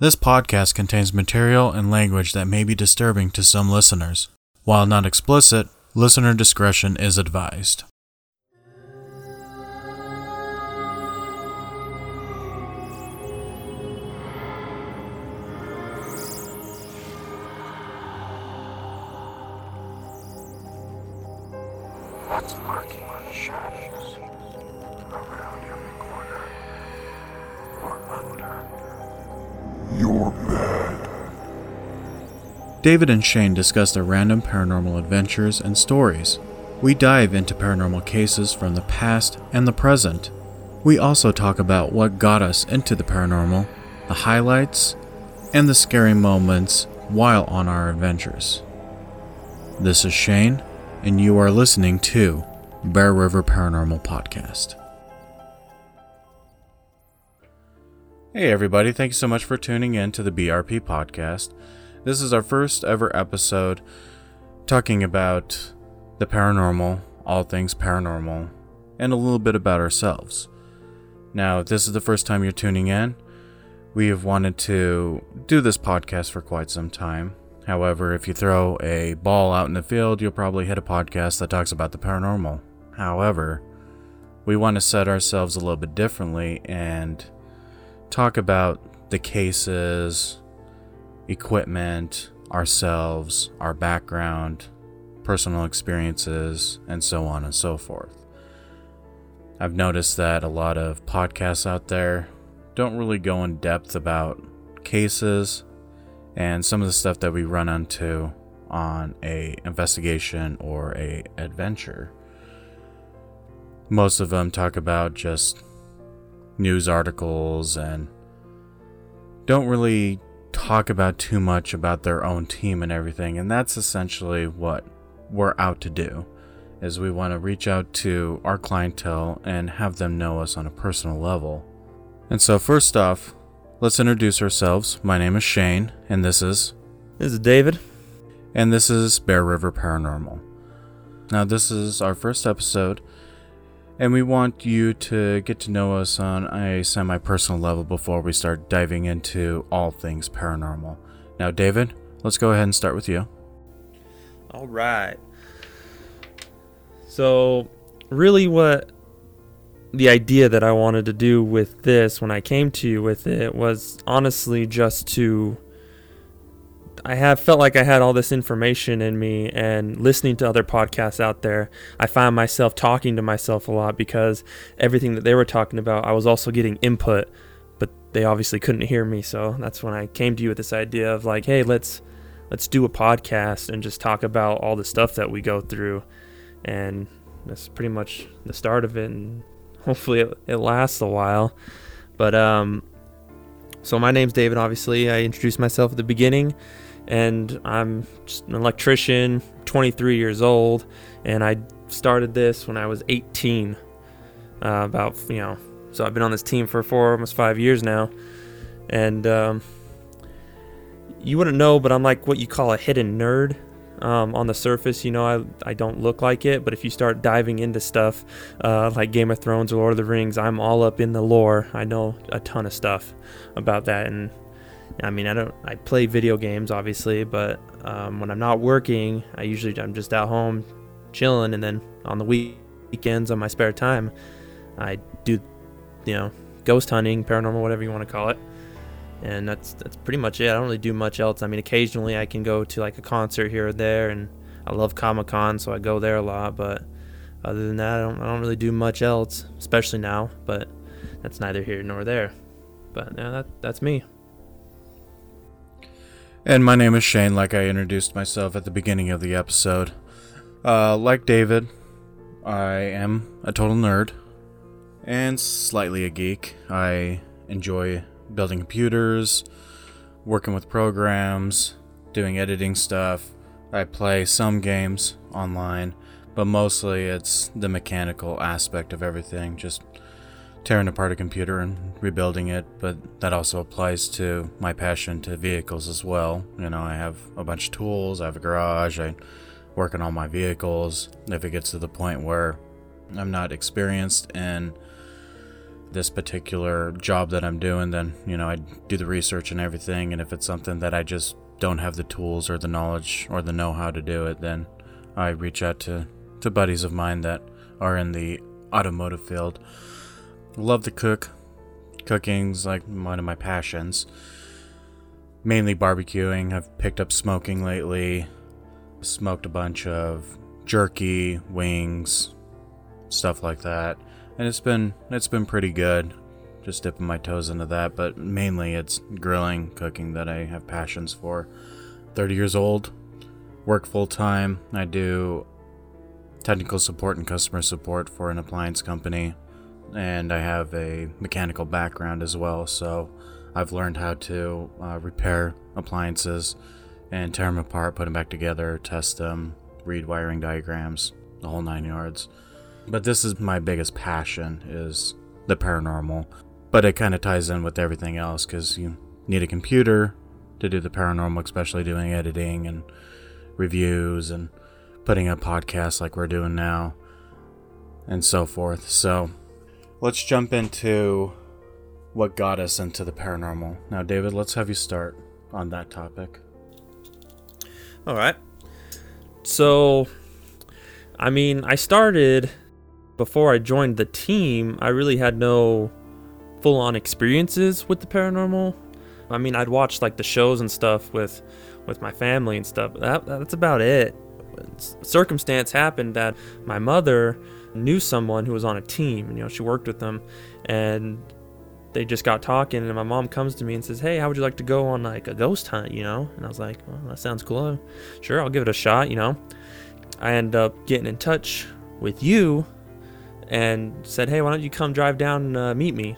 This podcast contains material and language that may be disturbing to some listeners. While not explicit, listener discretion is advised. David and Shane discuss their random paranormal adventures and stories. We dive into paranormal cases from the past and the present. We also talk about what got us into the paranormal, the highlights, and the scary moments while on our adventures. This is Shane, and you are listening to Bear River Paranormal Podcast. Hey, everybody, thank you so much for tuning in to the BRP podcast. This is our first ever episode talking about the paranormal, all things paranormal, and a little bit about ourselves. Now, if this is the first time you're tuning in, we have wanted to do this podcast for quite some time. However, if you throw a ball out in the field, you'll probably hit a podcast that talks about the paranormal. However, we want to set ourselves a little bit differently and talk about the cases, equipment, ourselves, our background, personal experiences, and so on and so forth. I've noticed that a lot of podcasts out there don't really go in depth about cases and some of the stuff that we run into on a investigation or a adventure. Most of them talk about just news articles and don't really talk about too much about their own team and everything and that's essentially what we're out to do is we want to reach out to our clientele and have them know us on a personal level. And so first off, let's introduce ourselves. My name is Shane and this is This is David. and this is Bear River Paranormal. Now, this is our first episode, and we want you to get to know us on a semi personal level before we start diving into all things paranormal. Now, David, let's go ahead and start with you. All right. So, really, what the idea that I wanted to do with this when I came to you with it was honestly just to. I have felt like I had all this information in me, and listening to other podcasts out there, I found myself talking to myself a lot because everything that they were talking about, I was also getting input, but they obviously couldn't hear me. So that's when I came to you with this idea of like, hey, let's let's do a podcast and just talk about all the stuff that we go through. And that's pretty much the start of it. And hopefully it, it lasts a while. But um so my name's david obviously. I introduced myself at the beginning and i'm an electrician 23 years old and i started this when i was 18 uh, about you know so i've been on this team for four almost five years now and um you wouldn't know, but I'm like what you call a hidden nerd. Um, on the surface, you know, I, I don't look like it, but if you start diving into stuff uh, like Game of Thrones or Lord of the Rings, I'm all up in the lore. I know a ton of stuff about that, and I mean, I don't, I play video games obviously, but um, when I'm not working, I usually I'm just at home chilling, and then on the week- weekends on my spare time, I do, you know, ghost hunting, paranormal, whatever you want to call it and that's that's pretty much it. I don't really do much else. I mean, occasionally I can go to like a concert here or there, and I love Comic Con, so I go there a lot. But other than that, I don't I don't really do much else, especially now. But that's neither here nor there. But yeah, that that's me. And my name is Shane, like I introduced myself at the beginning of the episode. Uh, like David, I am a total nerd and slightly a geek. I enjoy building computers, working with programs, doing editing stuff. I play some games online, but mostly it's the mechanical aspect of everything, just tearing apart a computer and rebuilding it. But that also applies to my passion to vehicles as well. You know, I have a bunch of tools, I have a garage, I work on all my vehicles. If it gets to the point where I'm not experienced in this particular job that I'm doing, then, you know, I do the research and everything. And if it's something that I just don't have the tools or the knowledge or the know how to do it, then I reach out to, to buddies of mine that are in the automotive field. Love to cook. Cooking's like one of my passions. Mainly barbecuing. I've picked up smoking lately. Smoked a bunch of jerky, wings, stuff like that. And it's been it's been pretty good. Just dipping my toes into that, but mainly it's grilling, cooking that I have passions for. 30 years old, work full time. I do technical support and customer support for an appliance company, and I have a mechanical background as well. So I've learned how to uh, repair appliances and tear them apart, put them back together, test them, read wiring diagrams, the whole nine yards. But this is my biggest passion is the paranormal. But it kind of ties in with everything else because you need a computer to do the paranormal, especially doing editing and reviews and putting up podcasts like we're doing now and so forth. So let's jump into what got us into the paranormal. Now, David, let's have you start on that topic. All right. So, I mean, I started before I joined the team. I really had no full on experiences with the paranormal. I mean, I'd watch like the shows and stuff with with my family and stuff. That, that's about it. Circumstance happened that my mother knew someone who was on a team. You know, she worked with them, and they just got talking. And my mom comes to me and says, "Hey, how would you like to go on like a ghost hunt?" You know, and I was like, "Well, that sounds cool. Sure, I'll give it a shot." You know, I end up getting in touch with you and said, "Hey, why don't you come drive down and uh, meet me?"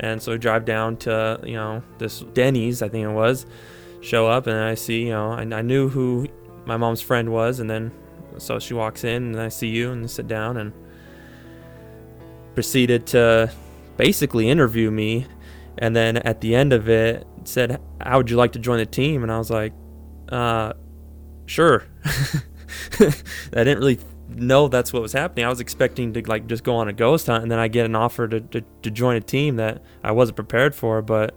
And so I drive down to you know this Denny's, I think it was. Show up and I see you know I, I knew who my mom's friend was, and then so she walks in and I see you and sit down and proceeded to basically interview me. And then at the end of it, said, "How would you like to join the team?" And I was like, "Uh, sure." I didn't really know that's what was happening. I was expecting to like just go on a ghost hunt, and then I get an offer to, to, to join a team that I wasn't prepared for. But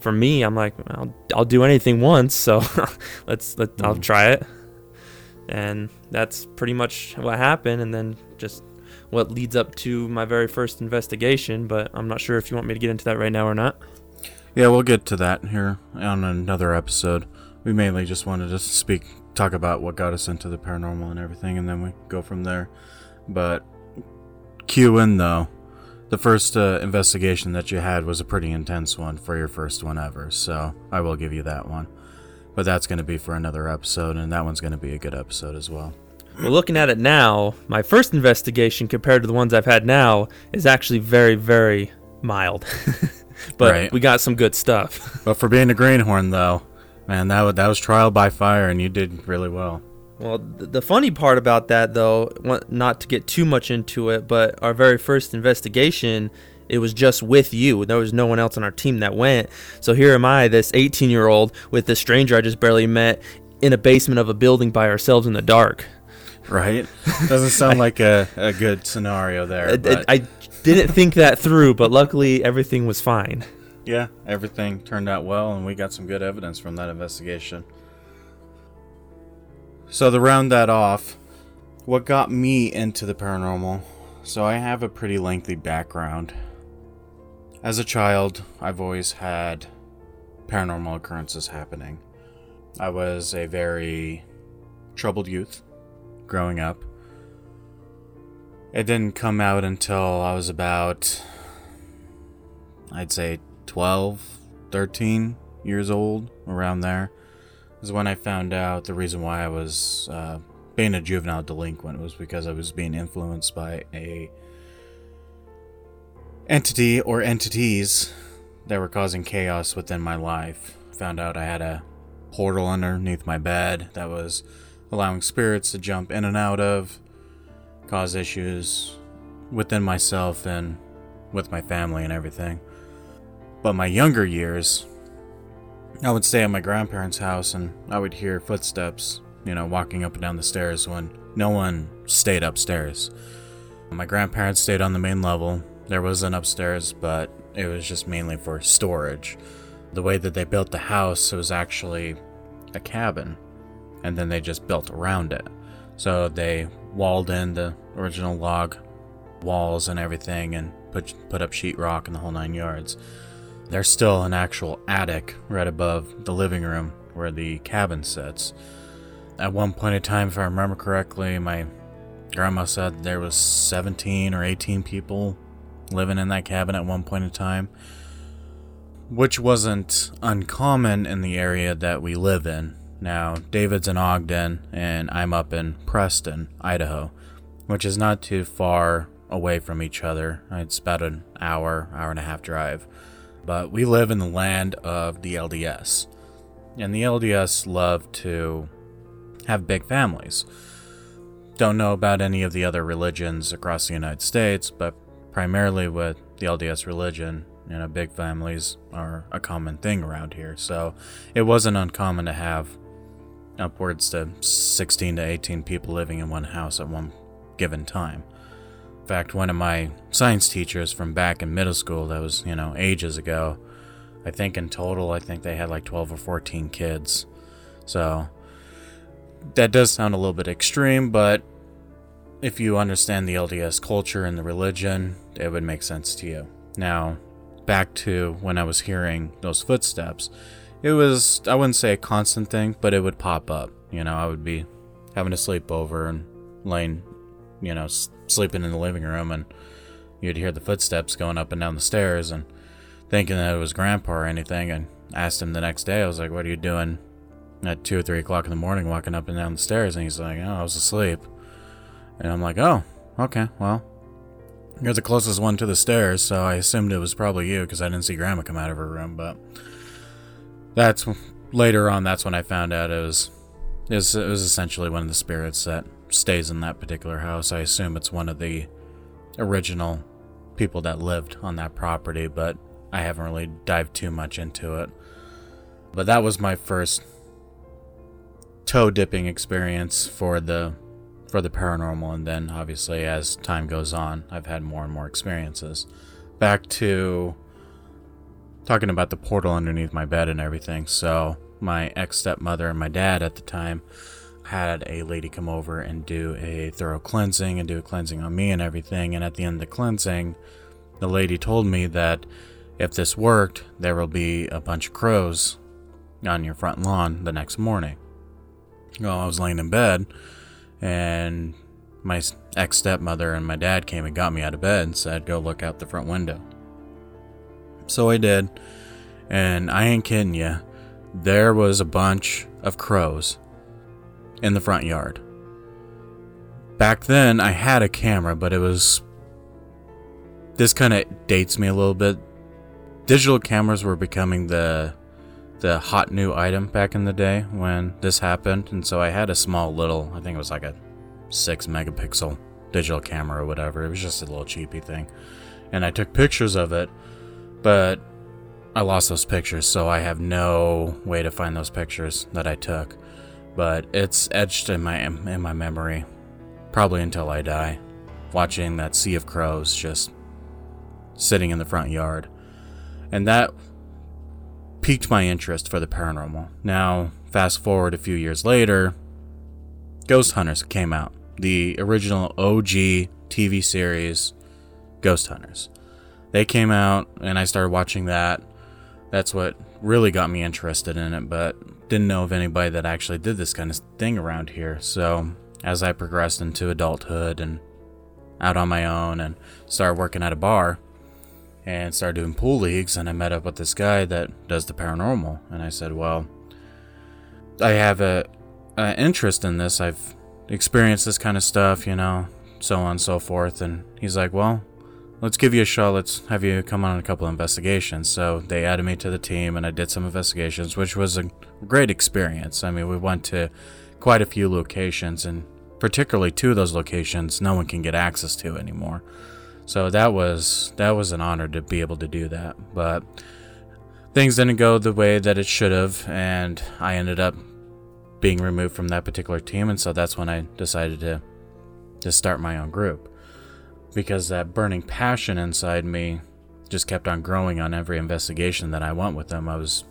for me, I'm like, I'll, I'll do anything once, so let's let mm. I'll try it. And that's pretty much what happened, and then just what leads up to my very first investigation. But I'm not sure if you want me to get into that right now or not. Yeah, we'll get to that here on another episode. We mainly just wanted to speak talk about what got us into the paranormal and everything, and then we go from there. But cue in though, the first uh, investigation that you had was a pretty intense one for your first one ever, so I will give you that one. But that's going to be for another episode, and that one's going to be a good episode as well. Well, looking at it now, my first investigation compared to the ones I've had now is actually very, very mild. but right. we got some good stuff. But for being a greenhorn, though, Man, that was, that was trial by fire, and you did really well. Well, the funny part about that, though, not to get too much into it, but our very first investigation, it was just with you. There was no one else on our team that went. So here am I, this 18 year old, with this stranger I just barely met in a basement of a building by ourselves in the dark. Right? Doesn't sound like a, a good scenario there. I, I didn't think that through, but luckily everything was fine yeah, everything turned out well, and we got some good evidence from that investigation. So, to round that off, what got me into the paranormal? So, I have a pretty lengthy background. As a child, I've always had paranormal occurrences happening. I was a very troubled youth growing up. It didn't come out until I was about, I'd say, 12, 13 years old, around there, is when I found out the reason why I was uh, being a juvenile delinquent was because I was being influenced by a entity or entities that were causing chaos within my life. Found out I had a portal underneath my bed that was allowing spirits to jump in and out of, cause issues within myself and with my family and everything. But my younger years, I would stay at my grandparents' house and I would hear footsteps, you know, walking up and down the stairs when no one stayed upstairs. My grandparents stayed on the main level, There was an upstairs, but it was just mainly for storage. The way that they built the house, was actually a cabin, and then they just built around it. So they walled in the original log walls and everything and put put up sheetrock and the whole nine yards. There's still an actual attic right above the living room where the cabin sits. At one point in time, if I remember correctly, my grandma said there was 17 or 18 people living in that cabin at one point in time, which wasn't uncommon in the area that we live in. Now, David's in Ogden, and I'm up in Preston, Idaho, which is not too far away from each other. It's about an hour, hour and a half drive. But we live in the land of the LDS. And the LDS love to have big families. Don't know about any of the other religions across the United States, but primarily with the LDS religion, you know, big families are a common thing around here. So it wasn't uncommon to have upwards to 16 to 18 people living in one house at one given time. In fact, one of my science teachers from back in middle school, that was, you know, ages ago, I think in total, I think they had like 12 or 14 kids. So that does sound a little bit extreme, but if you understand the LDS culture and the religion, it would make sense to you. Now, back to when I was hearing those footsteps, it was, I wouldn't say a constant thing, but it would pop up. You know, I would be having a sleepover and laying, you know, sleeping in the living room, and you'd hear the footsteps going up and down the stairs, and thinking that it was grandpa or anything, and asked him the next day, I was like, What are you doing at 2 or 3 o'clock in the morning walking up and down the stairs? And he's like, Oh, I was asleep. And I'm like, Oh, okay, well, you're the closest one to the stairs, so I assumed it was probably you because I didn't see grandma come out of her room, but that's later on that's when I found out it was it was, it was essentially one of the spirits that stays in that particular house. I assume it's one of the original people that lived on that property, but I haven't really dived too much into it. But that was my first toe dipping experience for the for the paranormal and then obviously as time goes on, I've had more and more experiences. Back to talking about the portal underneath my bed and everything. So, my ex stepmother and my dad at the time had a lady come over and do a thorough cleansing and do a cleansing on me and everything. And at the end of the cleansing, the lady told me that if this worked, there will be a bunch of crows on your front lawn the next morning. Well, I was laying in bed, and my ex stepmother and my dad came and got me out of bed and said, Go look out the front window. So I did, and I ain't kidding you, there was a bunch of crows in the front yard. Back then, I had a camera, but it was. This kind of dates me a little bit. Digital cameras were becoming the the hot new item back in the day when this happened, and so I had a small little, I think it was like a six megapixel digital camera or whatever. It was just a little cheapy thing, and I took pictures of it, but I lost those pictures, so I have no way to find those pictures that I took. But it's etched in my in my memory, probably until I die, watching that sea of crows just sitting in the front yard, and that piqued my interest for the paranormal. Now, fast forward a few years later, Ghost Hunters came out. The original OG TV series, Ghost Hunters. They came out, and I started watching that. That's what really got me interested in it, but didn't know of anybody that actually did this kind of thing around here. So, as I progressed into adulthood and out on my own and started working at a bar, and started doing pool leagues and I met up with this guy that does the paranormal and I said, "Well, I have a, a interest in this. I've experienced this kind of stuff, you know, so on and so forth." And he's like, "Well, let's give you a shot. Let's have you come on a couple of investigations." So they added me to the team and I did some investigations, which was a great experience. I mean, we went to quite a few locations and particularly two of those locations no one can get access to anymore. So that was that was an honor to be able to do that. But things didn't go the way that it should have, and I ended up being removed from that particular team, and so that's when I decided to to start my own group. because that burning passion inside me just kept on growing on every investigation that I went with them. I was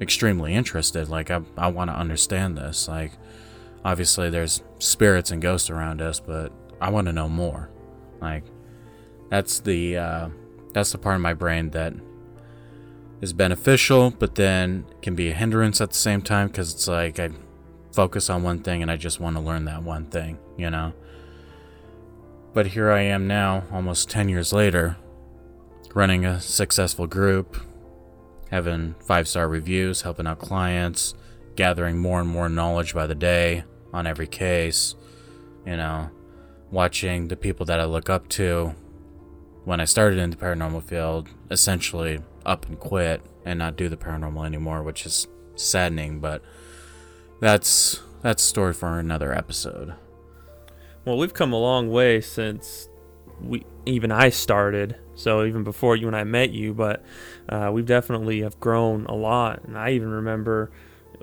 extremely interested. Like, I, I want to understand this. Like, obviously, there's spirits and ghosts around us, but I want to know more. Like, that's the uh, that's the part of my brain that is beneficial, but then can be a hindrance at the same time because it's like I focus on one thing and I just want to learn that one thing, you know. But here I am now, almost 10 years later, running a successful group, having five star reviews, helping out clients, gathering more and more knowledge by the day on every case, you know, watching the people that I look up to when I started in the paranormal field essentially up and quit and not do the paranormal anymore, which is saddening, but that's that's story for another episode. Well, we've come a long way since we even I started. So even before you and I met you, but uh, we definitely have grown a lot. And I even remember,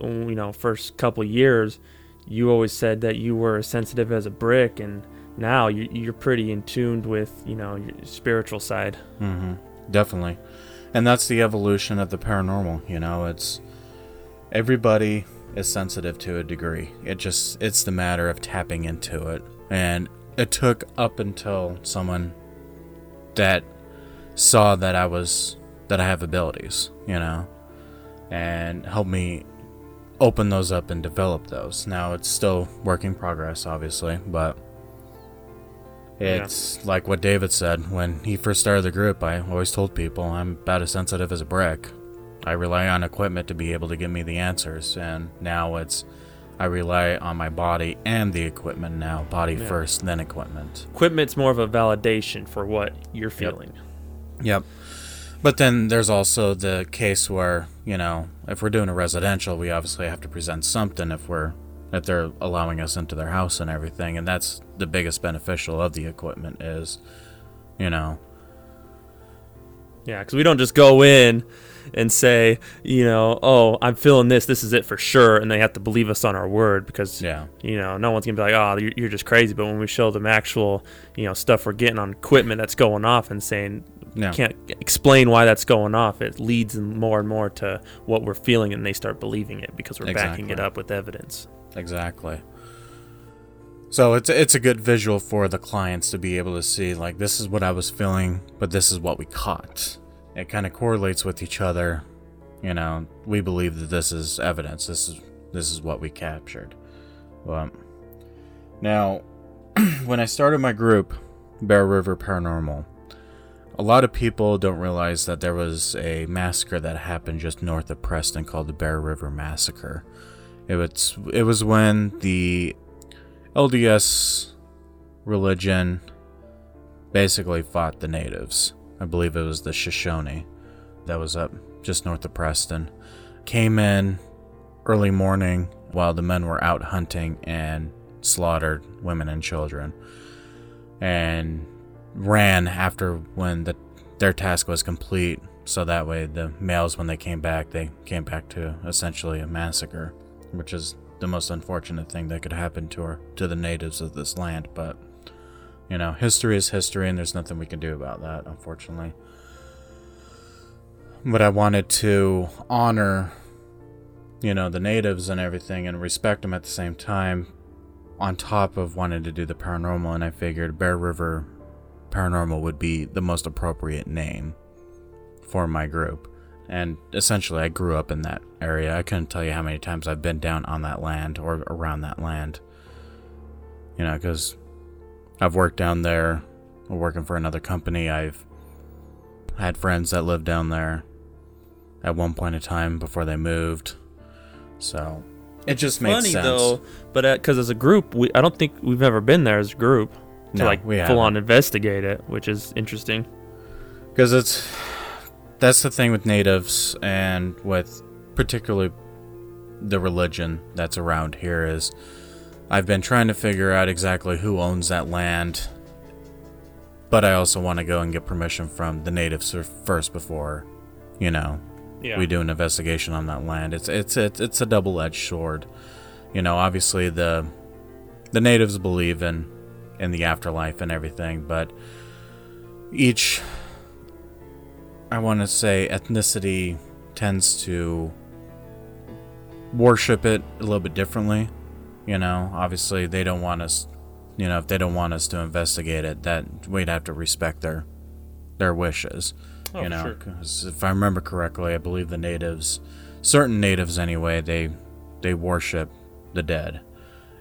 you know, first couple years, you always said that you were as sensitive as a brick, and now you, you're pretty in tuned with you know your spiritual side. Mm-hmm. Definitely, and that's the evolution of the paranormal. You know, it's everybody is sensitive to a degree. It just it's the matter of tapping into it. And it took up until someone that saw that I was that I have abilities, you know, and helped me open those up and develop those. Now it's still work in progress, obviously, but it's yeah. like what David said when he first started the group. I always told people I'm about as sensitive as a brick. I rely on equipment to be able to give me the answers, and now it's I rely on my body and the equipment now. Body yeah. first, then equipment. Equipment's more of a validation for what you're feeling. Yep. yep. But then there's also the case where, you know, if we're doing a residential, we obviously have to present something if we're if they're allowing us into their house and everything, and that's the biggest beneficial of the equipment is, you know. Yeah, because we don't just go in and say, you know, oh, I'm feeling this. This is it for sure, and they have to believe us on our word because, yeah, you know, no one's gonna be like, oh, you're, you're just crazy. But when we show them actual, you know, stuff we're getting on equipment that's going off and saying, no. can't explain why that's going off, it leads them more and more to what we're feeling, and they start believing it because we're exactly. backing it up with evidence. Exactly. So it's it's a good visual for the clients to be able to see like this is what I was feeling, but this is what we caught it kind of correlates with each other. You know, we believe that this is evidence. This is this is what we captured. Well, now, when I started my group, Bear River Paranormal, a lot of people don't realize that there was a massacre that happened just north of Preston called the Bear River Massacre. It was it was when the LDS religion basically fought the natives. I believe it was the Shoshone that was up just north of Preston. Came in early morning while the men were out hunting and slaughtered women and children. And ran after when the, their task was complete so that way the males when they came back they came back to essentially a massacre which is the most unfortunate thing that could happen to our, to the natives of this land but you know, history is history, and there's nothing we can do about that, unfortunately. But I wanted to honor, you know, the natives and everything and respect them at the same time, on top of wanting to do the paranormal. And I figured Bear River Paranormal would be the most appropriate name for my group. And essentially, I grew up in that area. I couldn't tell you how many times I've been down on that land or around that land. You know, because I've worked down there, working for another company. I've had friends that lived down there at one point in time before they moved. So it just makes funny sense. though, but because uh, as a group, we I don't think we've ever been there as a group to no, like full haven't. on investigate it, which is interesting. Because it's that's the thing with natives and with particularly the religion that's around here is I've been trying to figure out exactly who owns that land, but I also want to go and get permission from the natives first before, you know, yeah. we do an investigation on that land. It's it's it's, it's a double-edged sword. You know, obviously the the natives believe in in the afterlife and everything, but each, I want to say, ethnicity tends to worship it a little bit differently. You know, obviously they don't want us, you know, if they don't want us to investigate it, that we'd have to respect their their wishes. Oh, you know, sure. 'cause if I remember correctly, I believe the natives, certain natives anyway, they they worship the dead,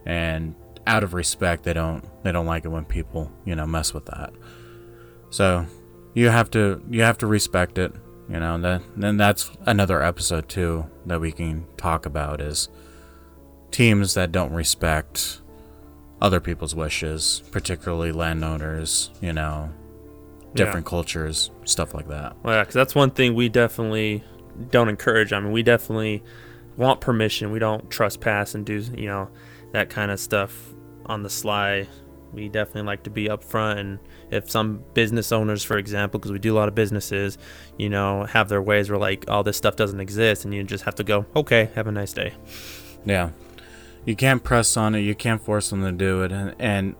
and out of respect, they don't they don't like it when people you know mess with that. So you have to you have to respect it. You know, and then then that's another episode too that we can talk about is teams that don't respect other people's wishes, particularly landowners. You know, different cultures, stuff like that. Well, yeah, because that's one thing we definitely don't encourage. I mean, we definitely want permission. We don't trespass and do you know that kind of stuff on the sly. We definitely like to be upfront. And if some business owners, for example, because we do a lot of businesses, you know, have their ways where like all this stuff doesn't exist, and you just have to go, okay, have a nice day. Yeah. You can't press on it, you can't force them to do it, and, and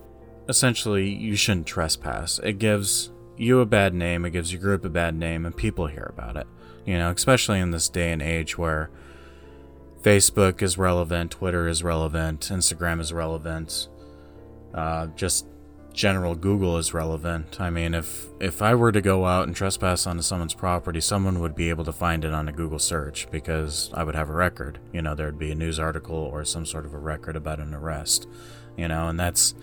essentially, you shouldn't trespass. It gives you a bad name, it gives your group a bad name, and people hear about it. You know, especially in this day and age where Facebook is relevant, Twitter is relevant, Instagram is relevant, uh, just general Google is relevant. I mean, if if I were to go out and trespass onto someone's property, someone would be able to find it on a Google search because I would have a record. You know, there'd be a news article or some sort of a record about an arrest. You know, and that's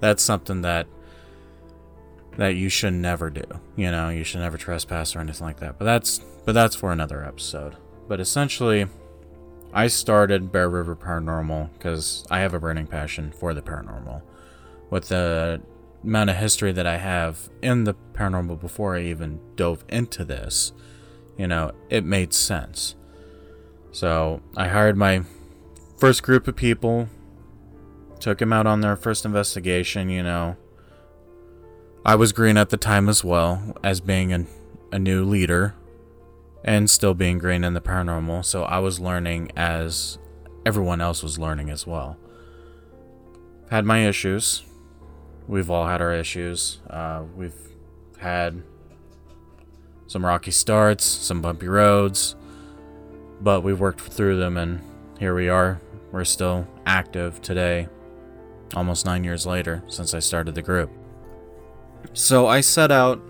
that's something that that you should never do. You know, you should never trespass or anything like that. But that's but that's for another episode. But essentially, I started Bear River Paranormal because I have a burning passion for the paranormal. With the amount of history that I have in the paranormal before I even dove into this, you know, it made sense. So I hired my first group of people, took them out on their first investigation, you know. I was green at the time as well as being a, a new leader and still being green in the paranormal, so I was learning as everyone else was learning as well. Had my issues. We've all had our issues. Uh, we've had some rocky starts, some bumpy roads, but we've worked through them, and here we are. We're still active today, almost nine years later since I started the group. So I set out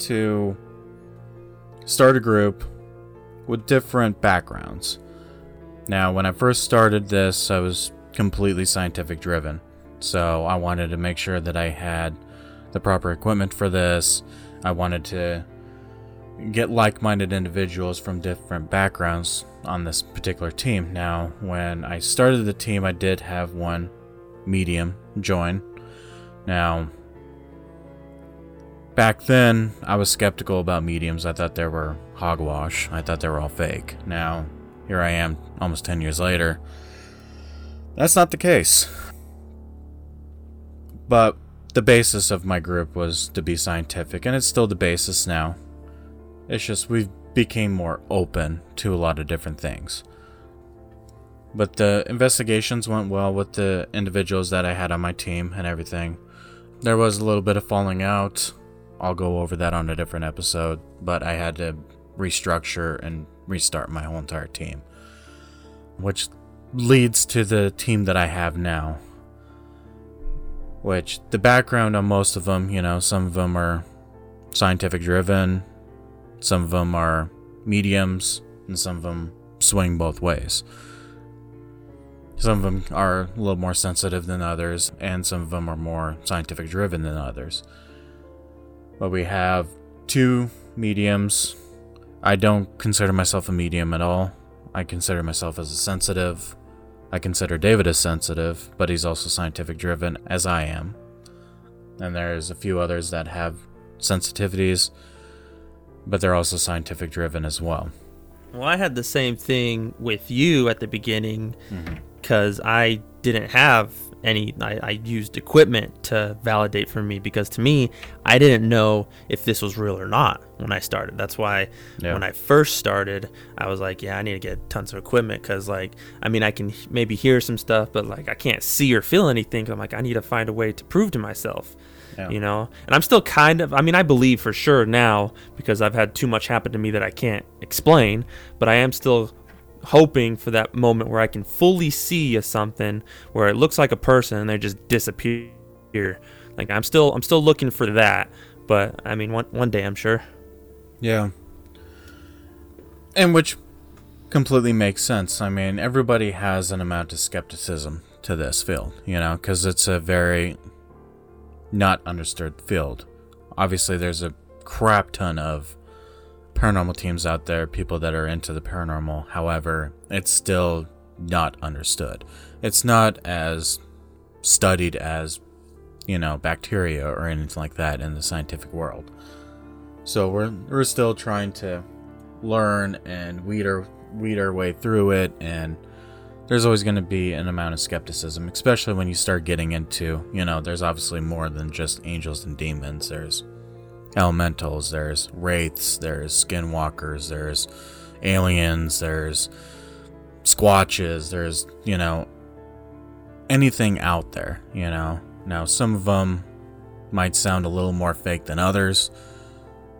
to start a group with different backgrounds. Now, when I first started this, I was completely scientific driven. So I wanted to make sure that I had the proper equipment for this. I wanted to get like minded individuals from different backgrounds on this particular team. Now, when I started the team, I did have one medium join. Now, back then, I was skeptical about mediums. I thought they were hogwash, I thought they were all fake. Now, here I am almost 10 years later. That's not the case. But the basis of my group was to be scientific, and it's still the basis now. It's just we've became more open to a lot of different things. But the investigations went well with the individuals that I had on my team and everything. There was a little bit of falling out. I'll go over that on a different episode, but I had to restructure and restart my whole entire team. Which leads to the team that I have now. Which the background on most of them, you know, some of them are scientific driven, some of them are mediums, and some of them swing both ways. Some of them are a little more sensitive than others, and some of them are more scientific driven than others. But we have two mediums. I don't consider myself a medium at all. I consider myself as a sensitive. I consider David as sensitive, but he's also scientific driven, as I am. And there's a few others that have sensitivities, but they're also scientific driven as well. Well, I had the same thing with you at the beginning Mm-hmm. because I didn't have any I, I used equipment to validate for me because to me i didn't know if this was real or not when i started that's why Yeah. when i first started i was like yeah i need to get tons of equipment because like i mean i can maybe hear some stuff but like i can't see or feel anything i'm like i need to find a way to prove to myself Yeah. you know and i'm still kind of i mean i believe for sure now because i've had too much happen to me that i can't explain but i am still hoping for that moment where i can fully see a something where it looks like a person and they just disappear like i'm still i'm still looking for that but i mean one, one day i'm sure Yeah. And which completely makes sense. I mean, everybody has an amount of skepticism to this field, you know, because it's a very not understood field. Obviously, there's a crap ton of paranormal teams out there, people that are into the paranormal. However, it's still not understood. It's not as studied as, you know, bacteria or anything like that in the scientific world. So we're we're still trying to learn and weed our weed our way through it and there's always going to be an amount of skepticism, especially when you start getting into, you know, there's obviously more than just angels and demons. There's elementals, there's wraiths, there's skinwalkers, there's aliens, there's squatches, there's, you know, anything out there, you know. Now, some of them might sound a little more fake than others.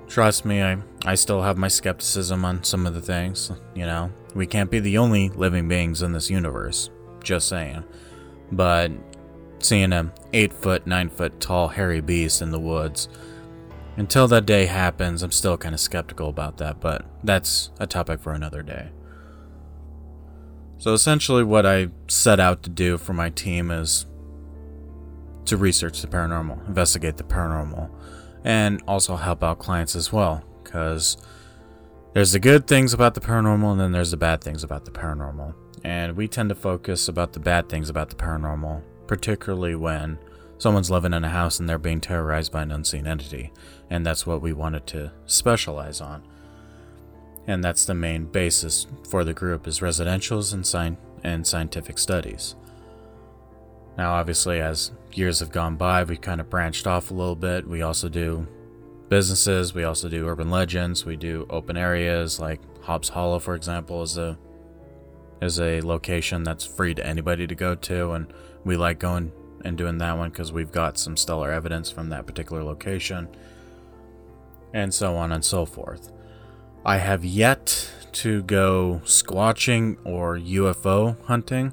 Trust me, I, I still have my skepticism on some of the things, you know. We can't be the only living beings in this universe, just saying. But seeing a 8 foot, 9 foot tall hairy beast in the woods, until that day happens, I'm still kind of skeptical about that, but that's a topic for another day. So essentially, what I set out to do for my team is to research the paranormal, investigate the paranormal, and also help out clients as well. Because there's the good things about the paranormal, and then there's the bad things about the paranormal. And we tend to focus about the bad things about the paranormal, particularly when someone's living in a house and they're being terrorized by an unseen entity. And that's what we wanted to specialize on and that's the main basis for the group is residentials and sci- and scientific studies. Now, obviously, as years have gone by, we kind of branched off a little bit. We also do businesses, we also do urban legends, we do open areas like Hobbs Hollow, for example, is a is a location that's free to anybody to go to, and we like going and doing that one because we've got some stellar evidence from that particular location, and so on and so forth. I have yet to go squatching or UFO hunting,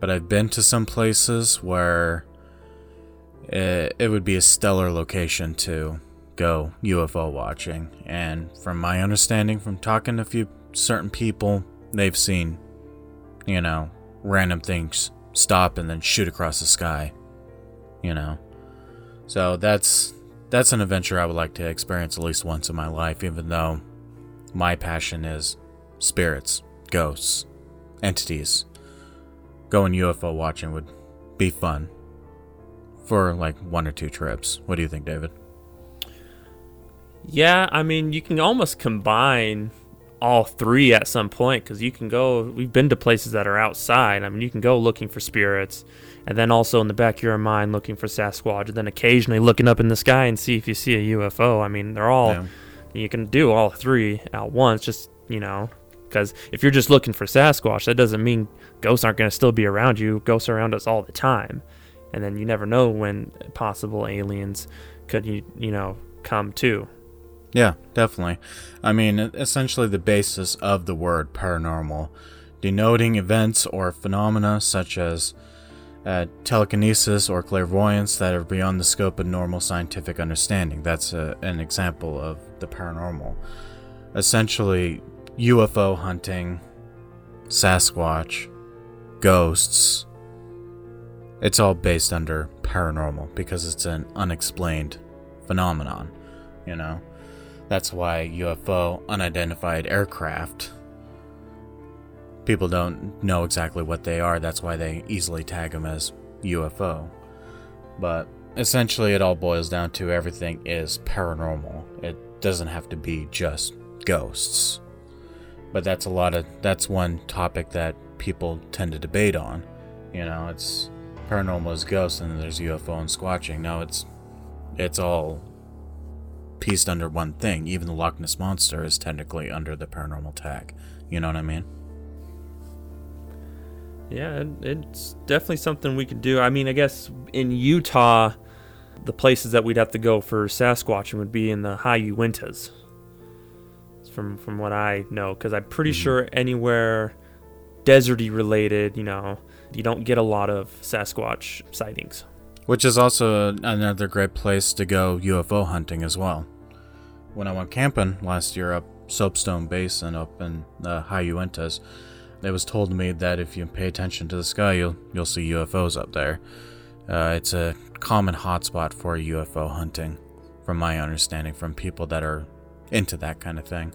but I've been to some places where it, it would be a stellar location to go UFO watching. And from my understanding, from talking to a few certain people, they've seen, you know, random things stop and then shoot across the sky, you know. So that's that's an adventure I would like to experience at least once in my life, even though my passion is spirits, ghosts, entities. Going UFO watching would be fun for like one or two trips. What do you think, David? Yeah, I mean, you can almost combine all three at some point because you can go. We've been to places that are outside. I mean, you can go looking for spirits, and then also in the back of your mind looking for Sasquatch, and then occasionally looking up in the sky and see if you see a UFO. I mean, they're all Yeah. you can do all three at once. Just you know, because if you're just looking for Sasquatch, that doesn't mean ghosts aren't going to still be around you. Ghosts are around us all the time, and then you never know when possible aliens could you you know come too. Yeah, definitely. I mean, essentially the basis of the word paranormal, denoting events or phenomena such as uh, telekinesis or clairvoyance that are beyond the scope of normal scientific understanding. That's a, an example of the paranormal. Essentially, UFO hunting, Sasquatch, ghosts. It's all based under paranormal because it's an unexplained phenomenon, you know? That's why UFO, unidentified aircraft, people don't know exactly what they are. That's why they easily tag them as UFO. But essentially, it all boils down to everything is paranormal. It doesn't have to be just ghosts. But that's a lot of, that's one topic that people tend to debate on. You know, it's paranormal is ghosts and then there's UFO and squatching. No, it's it's all pieced under one thing. Even the Loch Ness monster is technically under the paranormal tag. You know what I mean? Yeah, it's definitely something we could do. I mean, I guess in Utah, the places that we'd have to go for Sasquatching would be in the high Uintas. From from what I know, because I'm pretty Mhm. sure anywhere deserty related, you know, you don't get a lot of Sasquatch sightings. Which is also another great place to go UFO hunting as well. When I went camping last year up Soapstone Basin up in the high Uintas, it was told to me that if you pay attention to the sky, you'll you'll see UFOs up there. Uh, it's a common hotspot for UFO hunting, from my understanding, from people that are into that kind of thing.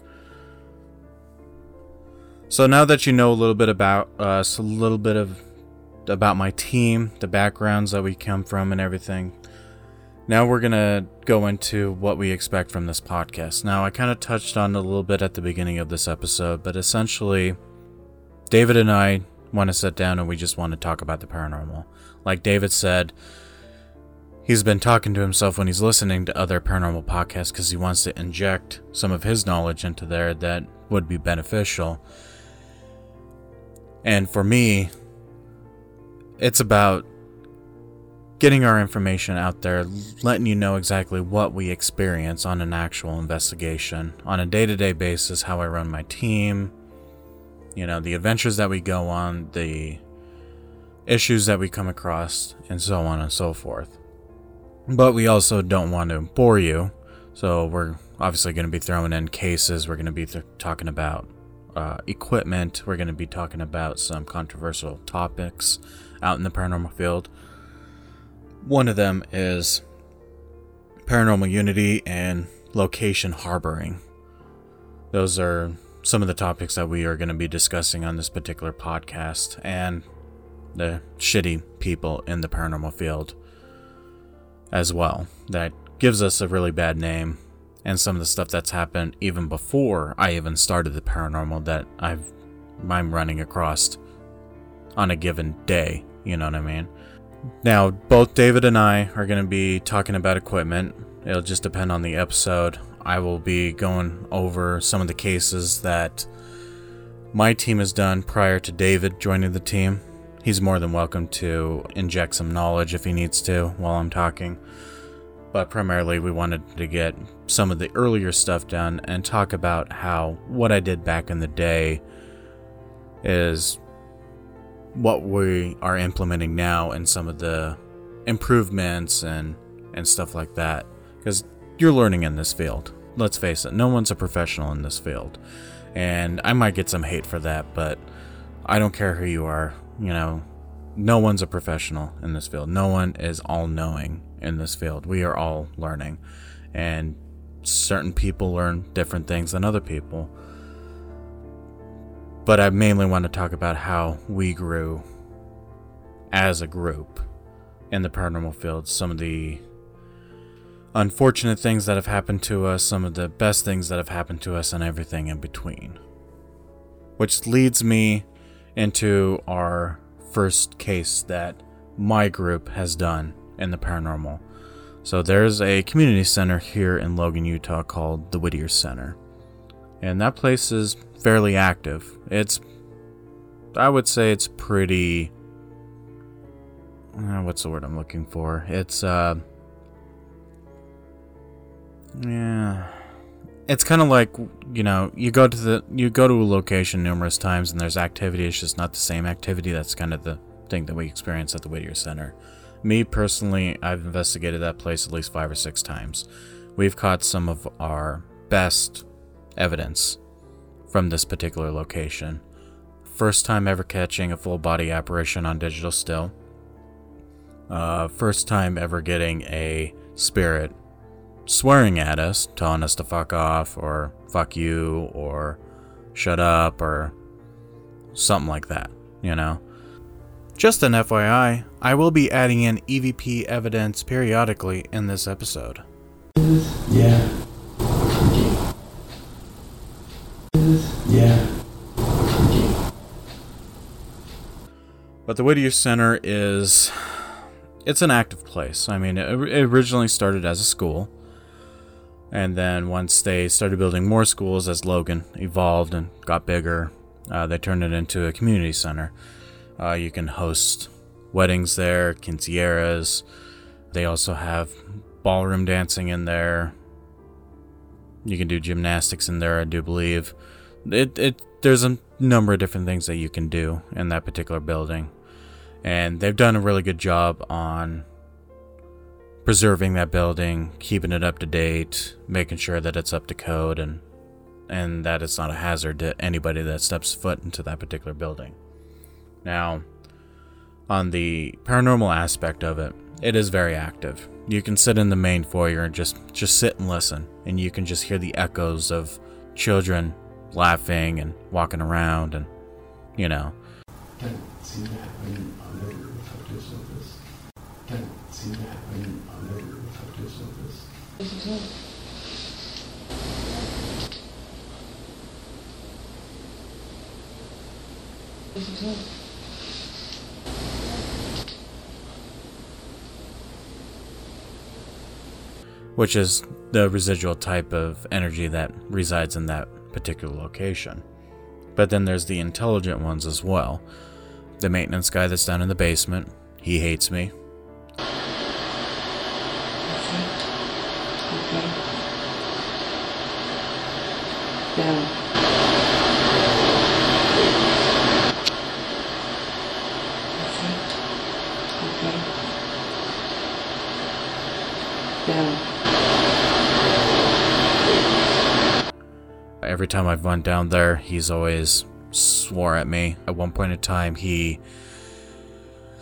So now that you know a little bit about us, a little bit of about my team, the backgrounds that we come from, and everything. Now we're gonna go into what we expect from this podcast. Now, I kind of touched on a little bit at the beginning of this episode, but essentially, David and I want to sit down and we just want to talk about the paranormal. Like David said, he's been talking to himself when he's listening to other paranormal podcasts because he wants to inject some of his knowledge into there that would be beneficial. And for me, it's about getting our information out there, letting you know exactly what we experience on an actual investigation, on a day to day basis, how I run my team, you know, the adventures that we go on, the issues that we come across, and so on and so forth. But we also don't want to bore you, so we're obviously going to be throwing in cases, we're going to be th- talking about uh, equipment, we're going to be talking about some controversial topics out in the paranormal field. One of them is paranormal unity and location harboring. Those are some of the topics that we are going to be discussing on this particular podcast and the shitty people in the paranormal field as well. That gives us a really bad name and some of the stuff that's happened even before I even started the paranormal that I've I'm running across on a given day, you know what I mean? Now, both David and I are going to be talking about equipment. It'll just depend on the episode. I will be going over some of the cases that my team has done prior to David joining the team. He's more than welcome to inject some knowledge if he needs to while I'm talking. But primarily, we wanted to get some of the earlier stuff done and talk about how what I did back in the day is what we are implementing now and some of the improvements and and stuff like that. Because you're learning in this field. Let's face it no one's a professional in this field. And i might get some hate for that but i don't care who you are you know. No one's a professional in this field. No one is all knowing in this field. We are all learning. And certain people learn different things than other people but I mainly want to talk about how we grew as a group in the paranormal field. Some of the unfortunate things that have happened to us, some of the best things that have happened to us, and everything in between. Which leads me into our first case that my group has done in the paranormal. So there's a community center here in Logan, Utah called the Whittier Center. And that place is fairly active. It's, I would say, it's pretty. Uh, what's the word I'm looking for? It's uh, yeah, it's kind of like you know, you go to the you go to a location numerous times and there's activity. It's just not the same activity. That's kind of the thing that we experience at the Whittier Center. Me personally, I've investigated that place at least five or six times. We've caught some of our best evidence from this particular location. First time ever catching a full body apparition on digital still. Uh, first time ever getting a spirit swearing at us, telling us to fuck off or fuck you or shut up or something like that, you know? Just an FYI, I will be adding in EVP evidence periodically in this episode. Yeah. But the Whittier Center is it's an active place. I mean, it, originally started as a school, and then once they started building more schools as Logan evolved and got bigger, uh, they turned it into a community center. Uh, you can host weddings there, quinceañeras. They also have ballroom dancing in there. You can do gymnastics in there, I do believe. It, it there's a number of different things that you can do in that particular building. And they've done a really good job on preserving that building, keeping it up to date, making sure that it's up to code and and that it's not a hazard to anybody that steps foot into that particular building. Now, on the paranormal aspect of it, it is very active. You can sit in the main foyer and just just sit and listen, and you can just hear the echoes of children laughing and walking around, and you know. Doesn't other reflectors of this. Reflectors of which is the residual type of energy that resides in that particular location. But then there's the intelligent ones as well. The maintenance guy that's down in the basement, he hates me. Down. Every time I've went down there, he's always swore at me. At one point in time, he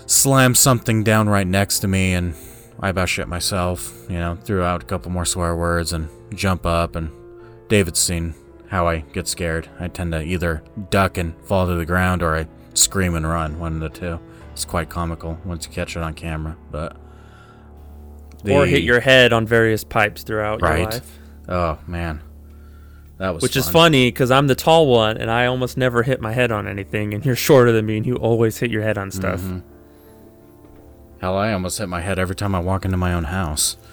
slammed something down right next to me, and I about shit myself. You know, threw out a couple more swear words and jump up. And David's seen how I get scared. I tend to either duck and fall to the ground, or I scream and run. One of the two. It's quite comical once you catch it on camera, but. or hit your head on various pipes throughout your life. Oh man, that was Which is funny because I'm the tall one and I almost never hit my head on anything, and you're shorter than me and you always hit your head on stuff. Mhm. Hell, I almost hit my head every time I walk into my own house.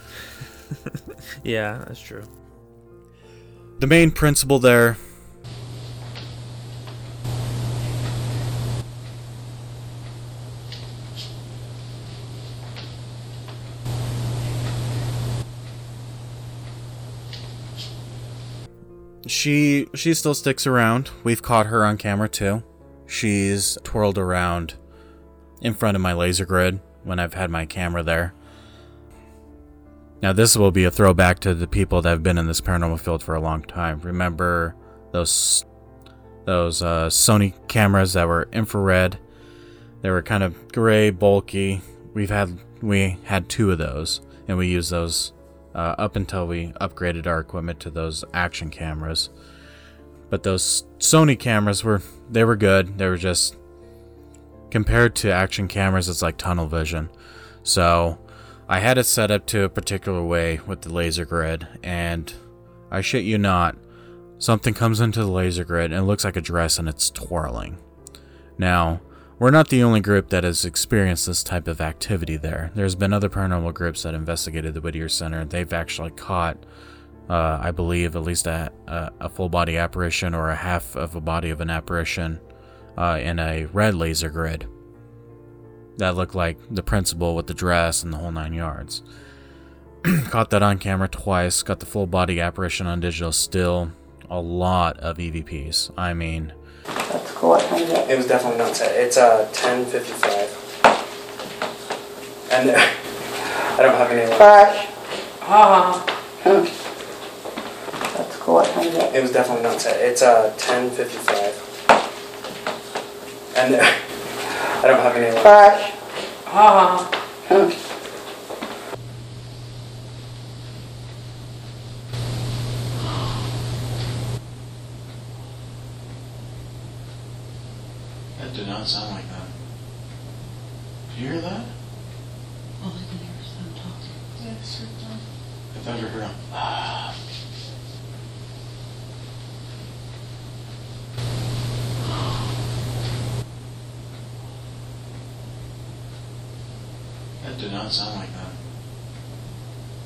Yeah, that's true. The main principle there. She she still sticks around. We've caught her on camera too. She's twirled around in front of my laser grid when I've had my camera there. Now, this will be a throwback to the people that have been in this paranormal field for a long time. Remember those those uh, Sony cameras that were infrared? They were kind of gray, bulky. We've had we had two of those, and we used those uh, up until we upgraded our equipment to those action cameras. But those Sony cameras were they were good. They were just compared to action cameras, it's like tunnel vision. So I had it set up to a particular way with the laser grid, and I shit you not, something comes into the laser grid and it looks like a dress and it's twirling. Now, we're not the only group that has experienced this type of activity there. There's been other paranormal groups that investigated the Whittier Center. They've actually caught, uh, I believe, at least a, a, a full body apparition or a half of a body of an apparition uh, in a red laser grid that looked like the principal with the dress and the whole nine yards. Caught that on camera twice. Got the full body apparition on digital still. A lot of EVPs. I mean, That's cool. What time is it? It was definitely not set. It's uh 10:55, and I don't have any. Like, Crash. Hmm. That's cool. What time is it? it was definitely not set. It's uh 10:55, and I don't have any. Like, Crash. Hmm. That did not sound like that. Did you hear that? All I can hear is them talking. Yeah, sure. I thought you were him. That That did not sound like that.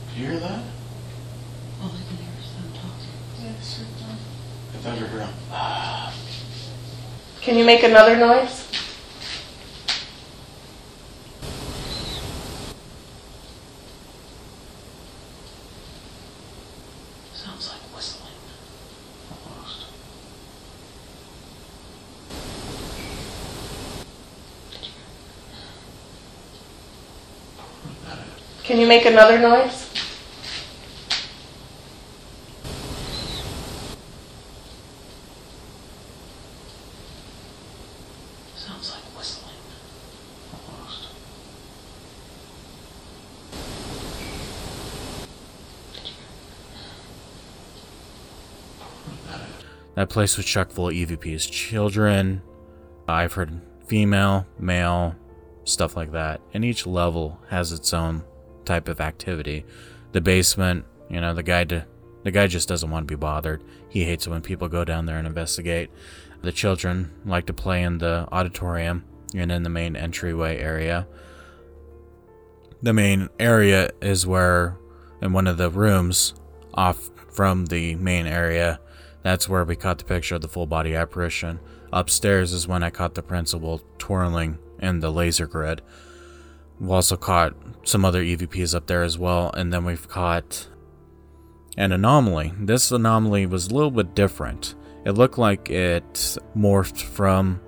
Did you hear that? All I can hear is them talking. Yes, I thought you heard him. Ah. Can you make another noise? Sounds like whistling. Almost. Did you hear? That Can you make another noise? Sounds like whistling. almost. Did you hear? That place was chock full of EVPs. Children, I've heard female, male, stuff like that. And each level has its own type of activity. The basement, you know, the guy to, the guy just doesn't want to be bothered. He hates it when people go down there and investigate. The children like to play in the auditorium and in the main entryway area. The main area is where, in one of the rooms off from the main area, that's where we caught the picture of the full body apparition. Upstairs is when I caught the principal twirling in the laser grid. We've also caught some other EVPs up there as well, and then we've caught an anomaly. This anomaly was a little bit different. It looked like it morphed from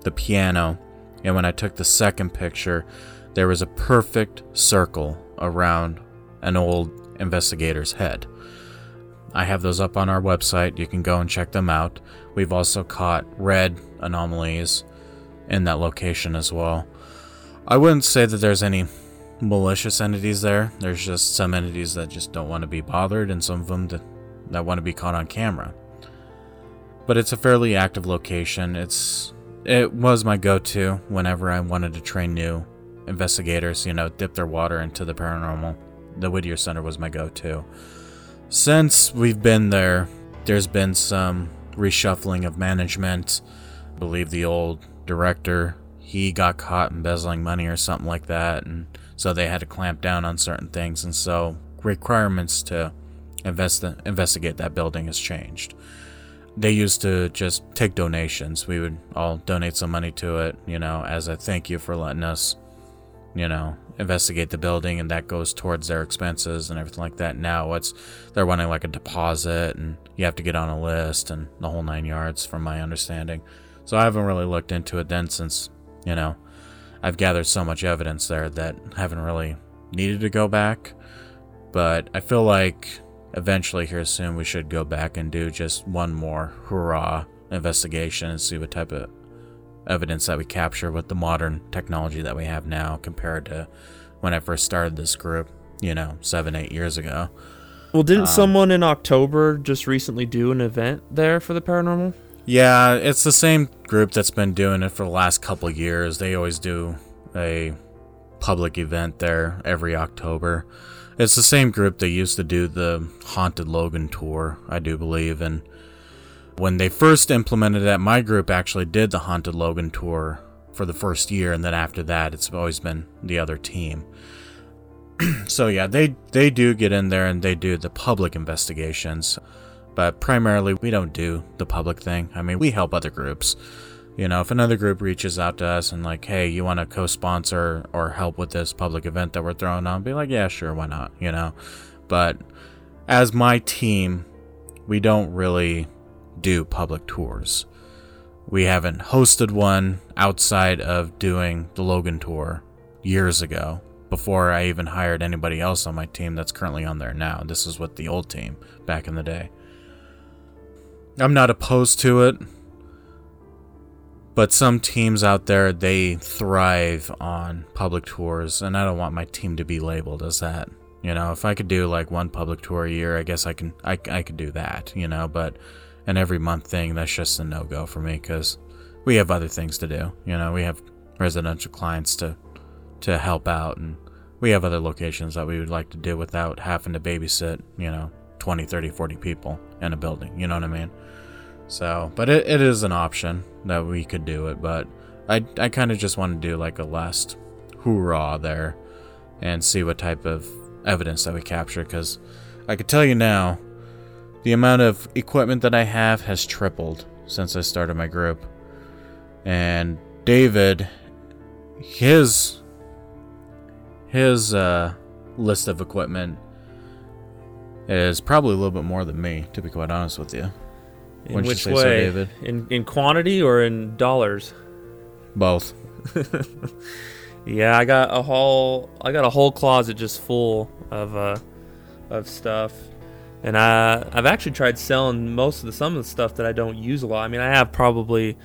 the piano, and when I took the second picture, there was a perfect circle around an old investigator's head. I have those up on our website. You can go and check them out. We've also caught red anomalies in that location as well. I wouldn't say that there's any malicious entities there. There's just some entities that just don't want to be bothered, and some of them that, that want to be caught on camera. But it's a fairly active location. It's it was my go-to whenever I wanted to train new investigators. You know, dip their water into the paranormal. The Whittier Center was my go-to. Since we've been there, there's been some reshuffling of management. I believe the old director, he got caught embezzling money or something like that, and so they had to clamp down on certain things, and so requirements to invest investigate that building has changed. They used to just take donations. We would all donate some money to it, you know, as a thank you for letting us, you know, investigate the building, and that goes towards their expenses and everything like that. Now it's they're wanting like a deposit, and you have to get on a list and the whole nine yards, from my understanding. So I haven't really looked into it then since, you know, I've gathered so much evidence there that I haven't really needed to go back. But I feel like eventually here soon we should go back and do just one more hurrah investigation and see what type of evidence that we capture with the modern technology that we have now compared to when I first started this group, you know, seven, eight years ago. Well, didn't Um, someone in October just recently do an event there for the paranormal? Yeah, it's the same group that's been doing it for the last couple years. They always do a public event there every October. It's the same group that used to do the Haunted Logan tour, I do believe. And when they first implemented that, my group actually did the Haunted Logan tour for the first year, and then after that, it's always been the other team. so yeah, they they do get in there and they do the public investigations but primarily we don't do the public thing. I mean, we help other groups. You know, if another group reaches out to us and like, hey, you want to co-sponsor or help with this public event that we're throwing on, be like, yeah, sure, why not? You know, but as my team, we don't really do public tours. We haven't hosted one outside of doing the Logan tour years ago before I even hired anybody else on my team that's currently on there now. This is with the old team back in the day. I'm not opposed to it, but some teams out there they thrive on public tours, and I don't want my team to be labeled as that. You know, if I could do like one public tour a year, I guess I can I, I could do that. You know, but an every month thing that's just a no go for me because we have other things to do. You know, we have residential clients to to help out, and we have other locations that we would like to do without having to babysit. You know, 20, 30, 40 people in a building. You know what I mean? So, but it, it is an option that we could do it. But I, I kind of just want to do like a last hoorah there and see what type of evidence that we capture. Because I could tell you now, the amount of equipment that I have has tripled since I started my group. And David, his his uh, list of equipment is probably a little bit more than me, to be quite honest with you. In Wouldn't you which so, way? David? In in quantity or in dollars? Both. Yeah, I got a whole I got a whole closet just full of uh of stuff. And I I've actually tried selling most of the some of the stuff that I don't use a lot. I mean, I have probably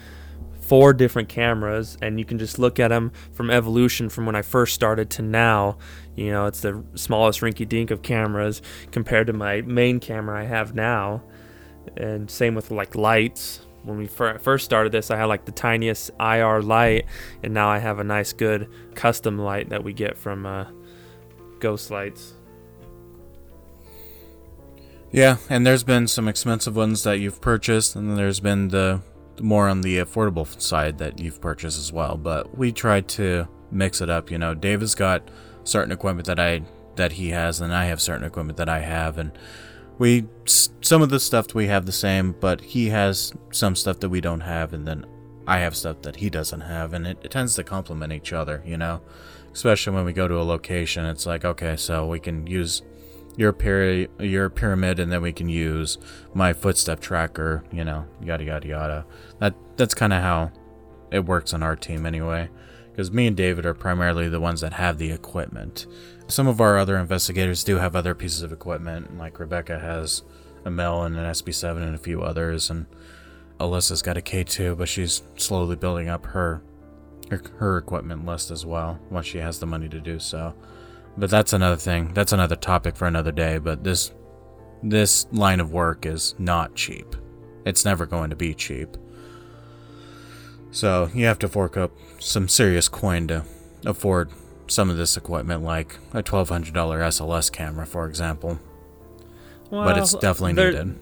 four different cameras and you can just look at them from evolution from when I first started to now. You know, it's the smallest rinky dink of cameras compared to my main camera I have now. And same with like lights. When we fir- first started this, I had like the tiniest IR light, and now I have a nice, good custom light that we get from uh, Ghost Lights. Yeah, and there's been some expensive ones that you've purchased, and there's been the more on the affordable side that you've purchased as well. But we tried to mix it up. You know, Dave has got certain equipment that I that he has, and I have certain equipment that I have, and we some of the stuff we have the same, but he has some stuff that we don't have, and then I have stuff that he doesn't have, and it, it tends to complement each other. You know, especially when we go to a location, it's like okay, so we can use your peri- your pyramid and then we can use my footstep tracker you know yada yada yada that that's kind of how it works on our team anyway because me and david are primarily the ones that have the equipment some of our other investigators do have other pieces of equipment like rebecca has a mel and an sb7 and a few others and alyssa's got a k2 but she's slowly building up her her, her equipment list as well once she has the money to do so but that's another thing. That's another topic for another day. But this this line of work is not cheap. It's never going to be cheap. So you have to fork up some serious coin to afford some of this equipment, like a twelve hundred dollar SLS camera, for example. but it's definitely there- needed.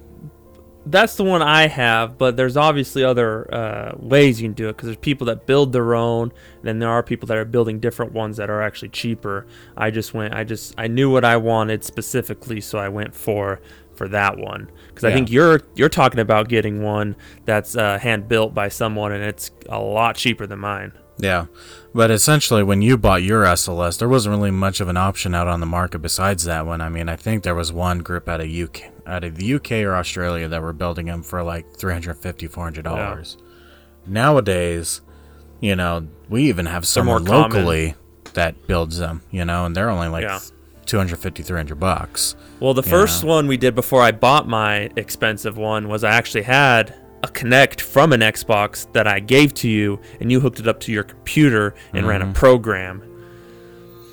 That's the one I have, but there's obviously other uh, ways you can do it because there's people that build their own, and then there are people that are building different ones that are actually cheaper. I just went, I just, I knew what I wanted specifically, so I went for for that one because I think you're you're talking about getting one that's uh, hand built by someone, and it's a lot cheaper than mine. Yeah, but essentially, when you bought your SLS, there wasn't really much of an option out on the market besides that one. I mean, I think there was one group out of UK, out of the UK or Australia that were building them for like 350 400 dollars. Nowadays, you know, we even have someone more common. locally that builds them. You know, and they're only like Yeah. 250 300 bucks. Well, the first Yeah. one we did before I bought my expensive one was I actually had a Kinect from an Xbox that I gave to you, and you hooked it up to your computer and ran a mm-hmm. program.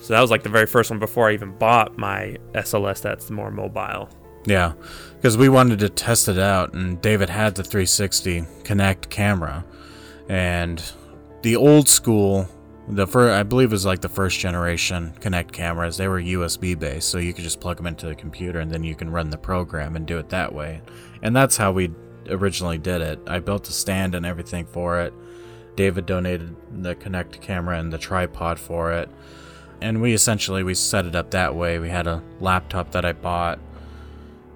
So that was like the very first one before I even bought my SLS that's more mobile. Yeah, because we wanted to test it out, and David had the 360 Kinect camera, and the old school, the first, I believe, it was like the first generation Kinect cameras. They were USB based, so you could just plug them into the computer, and then you can run the program and do it that way. And that's how we originally did it. I built a stand and everything for it. David donated the Kinect camera and the tripod for it. And we essentially we set it up that way. We had a laptop that I bought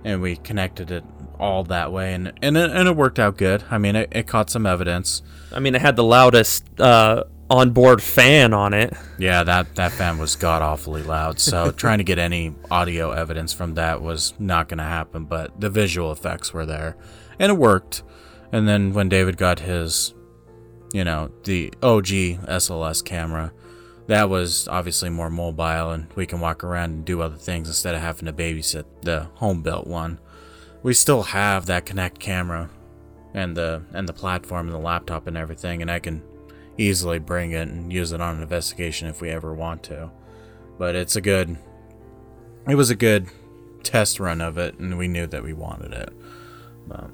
and we connected it all that way and and it, and it worked out good i mean it, it caught some evidence I mean, it had the loudest uh, onboard fan on it. yeah that that fan was god awfully loud. So trying to get any audio evidence from that was not going to happen but the visual effects were there. And it worked. And then when david got his you know the og sls camera that was obviously more mobile and we can walk around and do other things instead of having to babysit the home built one. We still have that kinect camera and the and the platform and the laptop and everything and i can easily bring it and use it on an investigation if we ever want to but it's a good it was a good test run of it and we knew that we wanted it but,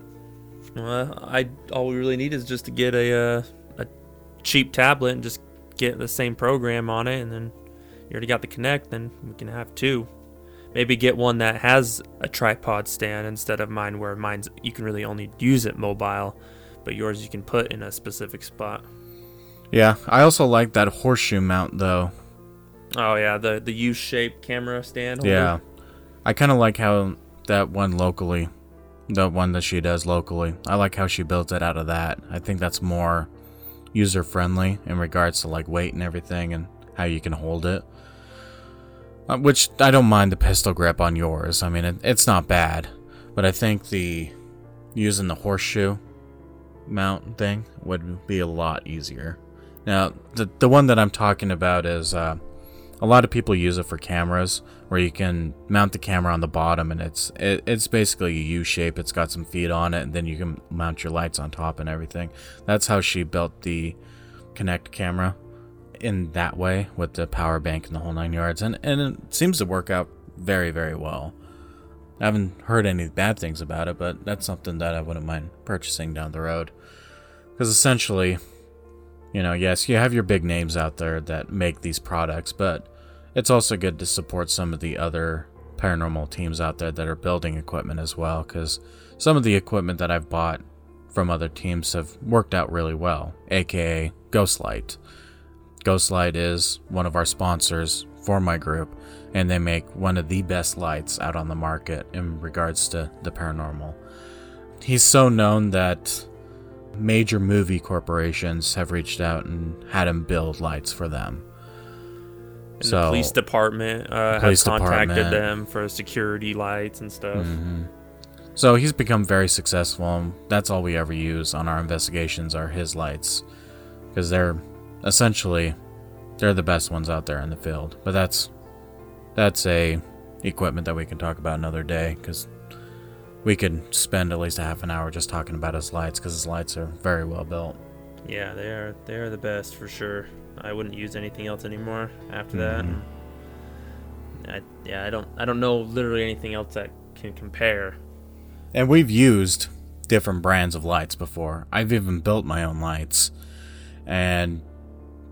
Well, I all we really need is just to get a uh, a cheap tablet and just get the same program on it, and then you already got the Kinect. Then we can have two. Maybe get one that has a tripod stand instead of mine, where mine's you can really only use it mobile, but yours you can put in a specific spot. Yeah i also like that horseshoe mount though Oh yeah, the the U-shaped camera stand. holder. Yeah. I kind of like how that one locally, the one that she does locally, I like how she built it out of that. I think that's more user friendly in regards to like weight and everything and how you can hold it. Uh, which I don't mind the pistol grip on yours. I mean, it, it's not bad, but I think the using the horseshoe mount thing would be a lot easier. Now, the the one that I'm talking about is uh, a lot of people use it for cameras, where you can mount the camera on the bottom, and it's it, it's basically a U shape. It's got some feet on it, and then you can mount your lights on top and everything. That's how she built the Kinect camera in that way with the power bank and the whole nine yards, and and it seems to work out very very well. I haven't heard any bad things about it, but that's something that I wouldn't mind purchasing down the road. Because essentially, you know, yes, you have your big names out there that make these products, but it's also good to support some of the other paranormal teams out there that are building equipment as well. Because some of the equipment that I've bought from other teams have worked out really well, aka Ghostlight. Ghostlight is one of our sponsors for my group, and they make one of the best lights out on the market in regards to the paranormal. He's so known that major movie corporations have reached out and had him build lights for them. And so the police department uh, Police has contacted department. them for security lights and stuff. Mhm. So he's become very successful. and That's all we ever use on our investigations are his lights, because they're essentially they're the best ones out there in the field. But that's that's a equipment that we can talk about another day, because we could spend at least a half an hour just talking about his lights, because his lights are very well built. Yeah, they are they are the best for sure. I wouldn't use anything else anymore after Mhm. that. I, yeah, I don't I don't know literally anything else that can compare. And we've used different brands of lights before. I've even built my own lights. And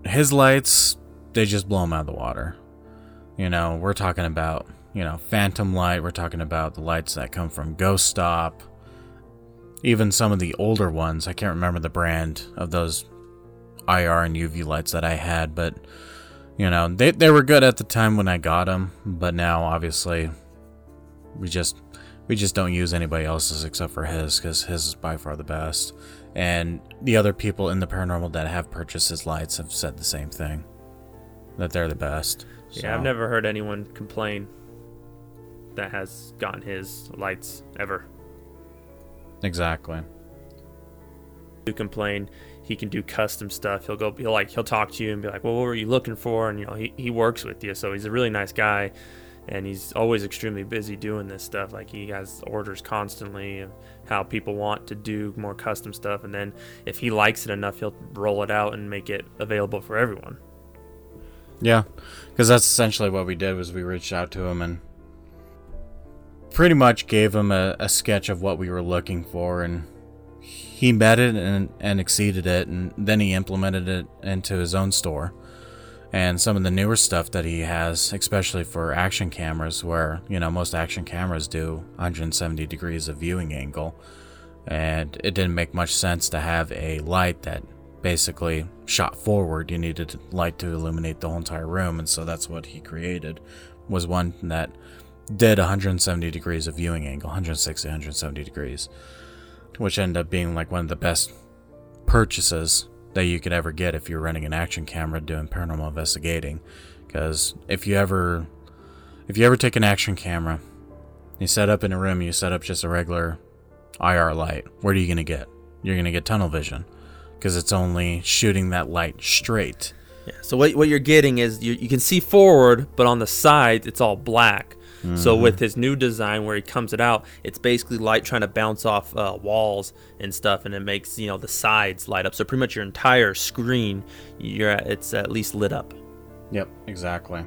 his lights, they just blow him out of the water. You know, we're talking about, you know, Phantom Light. We're talking about the lights that come from Ghost Stop. Even some of the older ones. I can't remember the brand of those IR and UV lights that I had, but, you know, they, they were good at the time when I got them. But now, obviously, we just we just don't use anybody else's except for his because his is by far the best and the other people in the paranormal that have purchased his lights have said the same thing that they're the best Yeah, I've never heard anyone complain that has gotten his lights ever. exactly To complain, he can do custom stuff. He'll go, he'll like, he'll talk to you and be like, "Well, what were you looking for?" And you know, he he works with you, so he's a really nice guy, and he's always extremely busy doing this stuff. Like he has orders constantly of how people want to do more custom stuff, and then if he likes it enough, he'll roll it out and make it available for everyone. yeah because that's essentially what we did was we reached out to him and pretty much gave him a, a sketch of what we were looking for and he met it and, and exceeded it and then he implemented it into his own store. And some of the newer stuff that he has especially for action cameras where you know most action cameras do 170 degrees of viewing angle and it didn't make much sense to have a light that basically shot forward. You needed light to illuminate the whole entire room and so that's what he created was one that did 170 degrees of viewing angle 160 170 degrees which ended up being like one of the best purchases that you could ever get if you're running an action camera doing paranormal investigating because if you ever if you ever take an action camera you set up in a room you set up just a regular IR light what are you going to get you're going to get tunnel vision because it's only shooting that light straight Yeah. So what what you're getting is you, you can see forward, but on the sides it's all black. So with his new design where he comes it out, it's basically light trying to bounce off uh, walls and stuff, and it makes you know the sides light up. So pretty much your entire screen, you're at, it's at least lit up. Yep, exactly.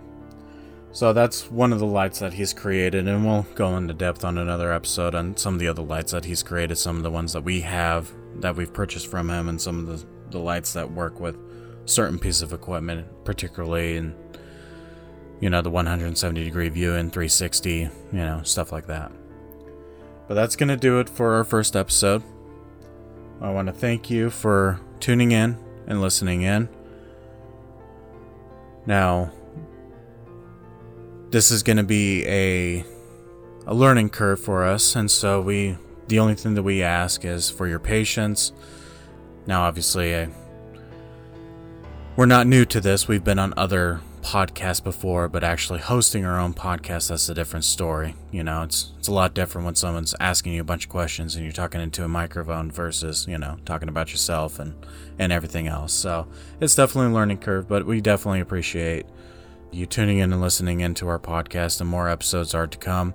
So that's one of the lights that he's created, and we'll go into depth on another episode on some of the other lights that he's created, some of the ones that we have that we've purchased from him, and some of the, the lights that work with certain pieces of equipment, particularly in you know the 170 degree view and 360, you know stuff like that. But that's gonna do it for our first episode. I want to thank you for tuning in and listening in. Now, this is going to be a a learning curve for us, and so we the only thing that we ask is for your patience. Now, obviously, I, we're not new to this. We've been on other podcasts before, but actually hosting our own podcast, that's a different story. You know, it's it's a lot different when someone's asking you a bunch of questions and you're talking into a microphone versus, you know, talking about yourself and, and everything else. So it's definitely a learning curve, but we definitely appreciate you tuning in and listening into our podcast and more episodes are to come.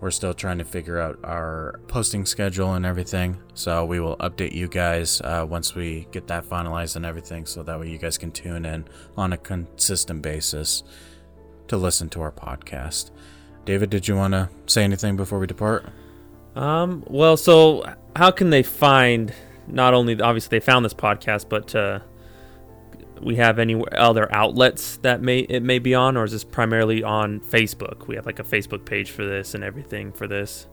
We're still trying to figure out our posting schedule and everything. So we will update you guys uh, once we get that finalized and everything. So that way you guys can tune in on a consistent basis to listen to our podcast. David, did you want to say anything before we depart? Um, well, so how can they find not only obviously they found this podcast, but uh, we have any other outlets that may it may be on, or is this primarily on Facebook? We have like a Facebook page for this and everything for this.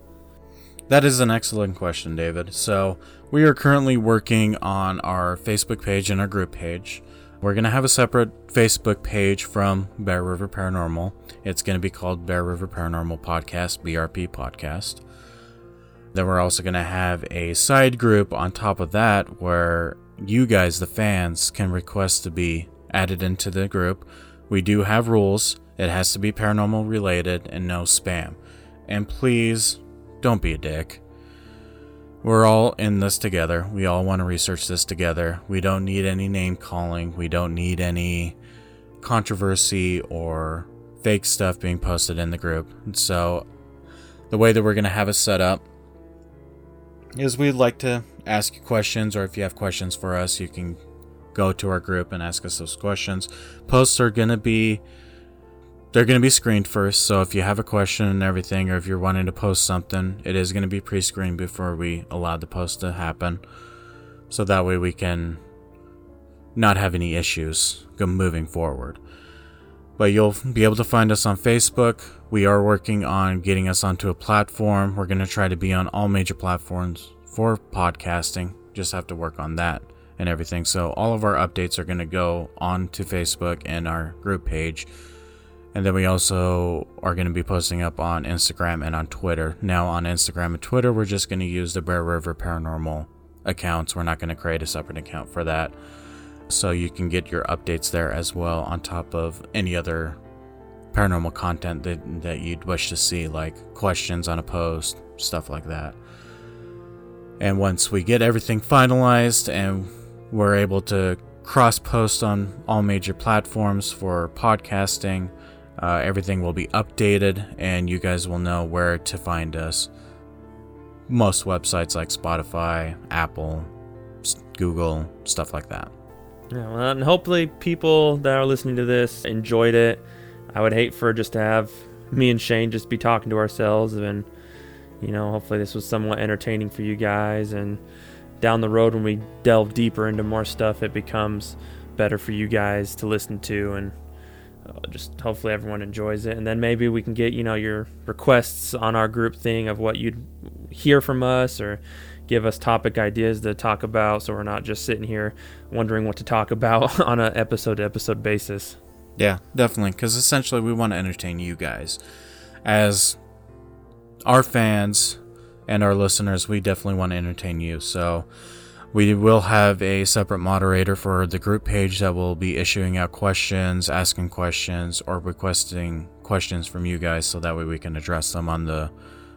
That is an excellent question, David. So, we are currently working on our Facebook page and our group page. We're going to have a separate Facebook page from Bear River Paranormal. It's going to be called Bear River Paranormal Podcast, BRP Podcast. Then we're also going to have a side group on top of that where you guys, the fans, can request to be added into the group. We do have rules. It has to be paranormal related and no spam. And please don't be a dick. We're all in this together. We all want to research this together. We don't need any name calling. We don't need any controversy or fake stuff being posted in the group. And so, the way that we're going to have it set up is we'd like to ask questions, or if you have questions for us, you can go to our group and ask us those questions. Posts are to be they're going to be screened first. So if you have a question and everything, or if you're wanting to post something, it is going to be pre-screened before we allow the post to happen. So that way we can not have any issues moving forward. But you'll be able to find us on Facebook. We are working on getting us onto a platform. We're going to try to be on all major platforms for podcasting. Just have to work on that and everything. So all of our updates are going to go on to Facebook and our group page. And then we also are going to be posting up on Instagram and on Twitter. Now, on Instagram and Twitter, we're just going to use the Bear River Paranormal accounts. We're not going to create a separate account for that so you can get your updates there as well on top of any other paranormal content that, that you'd wish to see like questions on a post stuff like that and once we get everything finalized and we're able to cross post on all major platforms for podcasting uh, everything will be updated and you guys will know where to find us most websites like spotify apple google stuff like that yeah, well, and hopefully people that are listening to this enjoyed it. I would hate for just to have me and Shane just be talking to ourselves, and you know, hopefully this was somewhat entertaining for you guys. And down the road, when we delve deeper into more stuff, it becomes better for you guys to listen to, and uh, just hopefully everyone enjoys it. And then maybe we can get you know your requests on our group thing of what you'd hear from us or give us topic ideas to talk about so we're not just sitting here wondering what to talk about on an episode to episode basis. Yeah, definitely. Because essentially, we want to entertain you guys. As our fans and our listeners, we definitely want to entertain you. So, we will have a separate moderator for the group page that will be issuing out questions, asking questions, or requesting questions from you guys so that way we can address them on the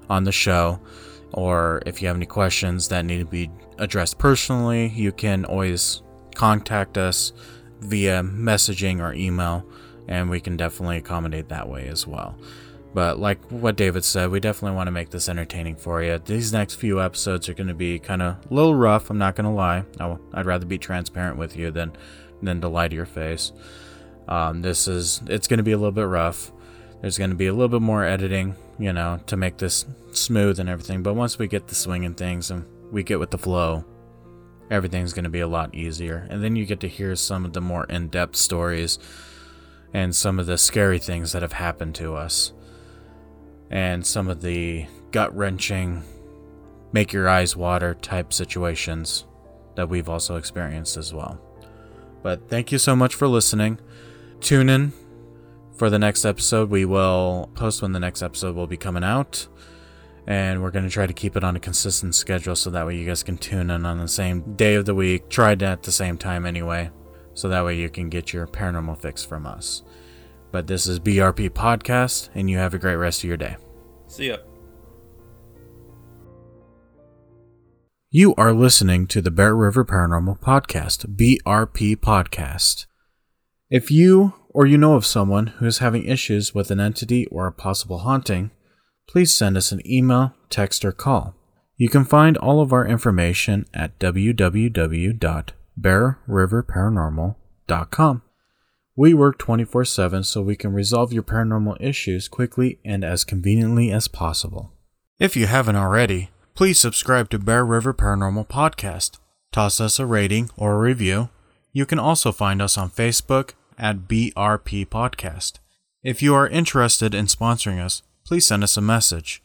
on the show or if you have any questions that need to be addressed personally, you can always contact us via messaging or email, and we can definitely accommodate that way as well. But like what David said, we definitely want to make this entertaining for you. These next few episodes are going to be kind of a little rough. I'm not going to lie. I'd rather be transparent with you than than to lie to your face. Um, this is it's going to be a little bit rough. There's going to be a little bit more editing, you know, to make this smooth and everything. But once we get the swing and things and we get with the flow, everything's going to be a lot easier. And then you get to hear some of the more in depth stories and some of the scary things that have happened to us. And some of the gut wrenching, make your eyes water type situations that we've also experienced as well. But thank you so much for listening. Tune in for the next episode. We will post when the next episode will be coming out. And we're going to try to keep it on a consistent schedule so that way you guys can tune in on the same day of the week. Try it at the same time anyway. So that way you can get your paranormal fix from us. But this is BRP Podcast, and you have a great rest of your day. See ya. You are listening to the Bear River Paranormal Podcast, BRP Podcast. If you or you know of someone who is having issues with an entity or a possible haunting, please send us an email, text, or call. You can find all of our information at www.bearriverparanormal.com. We work 24 7 so we can resolve your paranormal issues quickly and as conveniently as possible. If you haven't already, please subscribe to Bear River Paranormal Podcast. Toss us a rating or a review. You can also find us on Facebook at BRP Podcast. If you are interested in sponsoring us, please send us a message.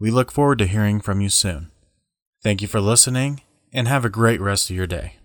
We look forward to hearing from you soon. Thank you for listening and have a great rest of your day.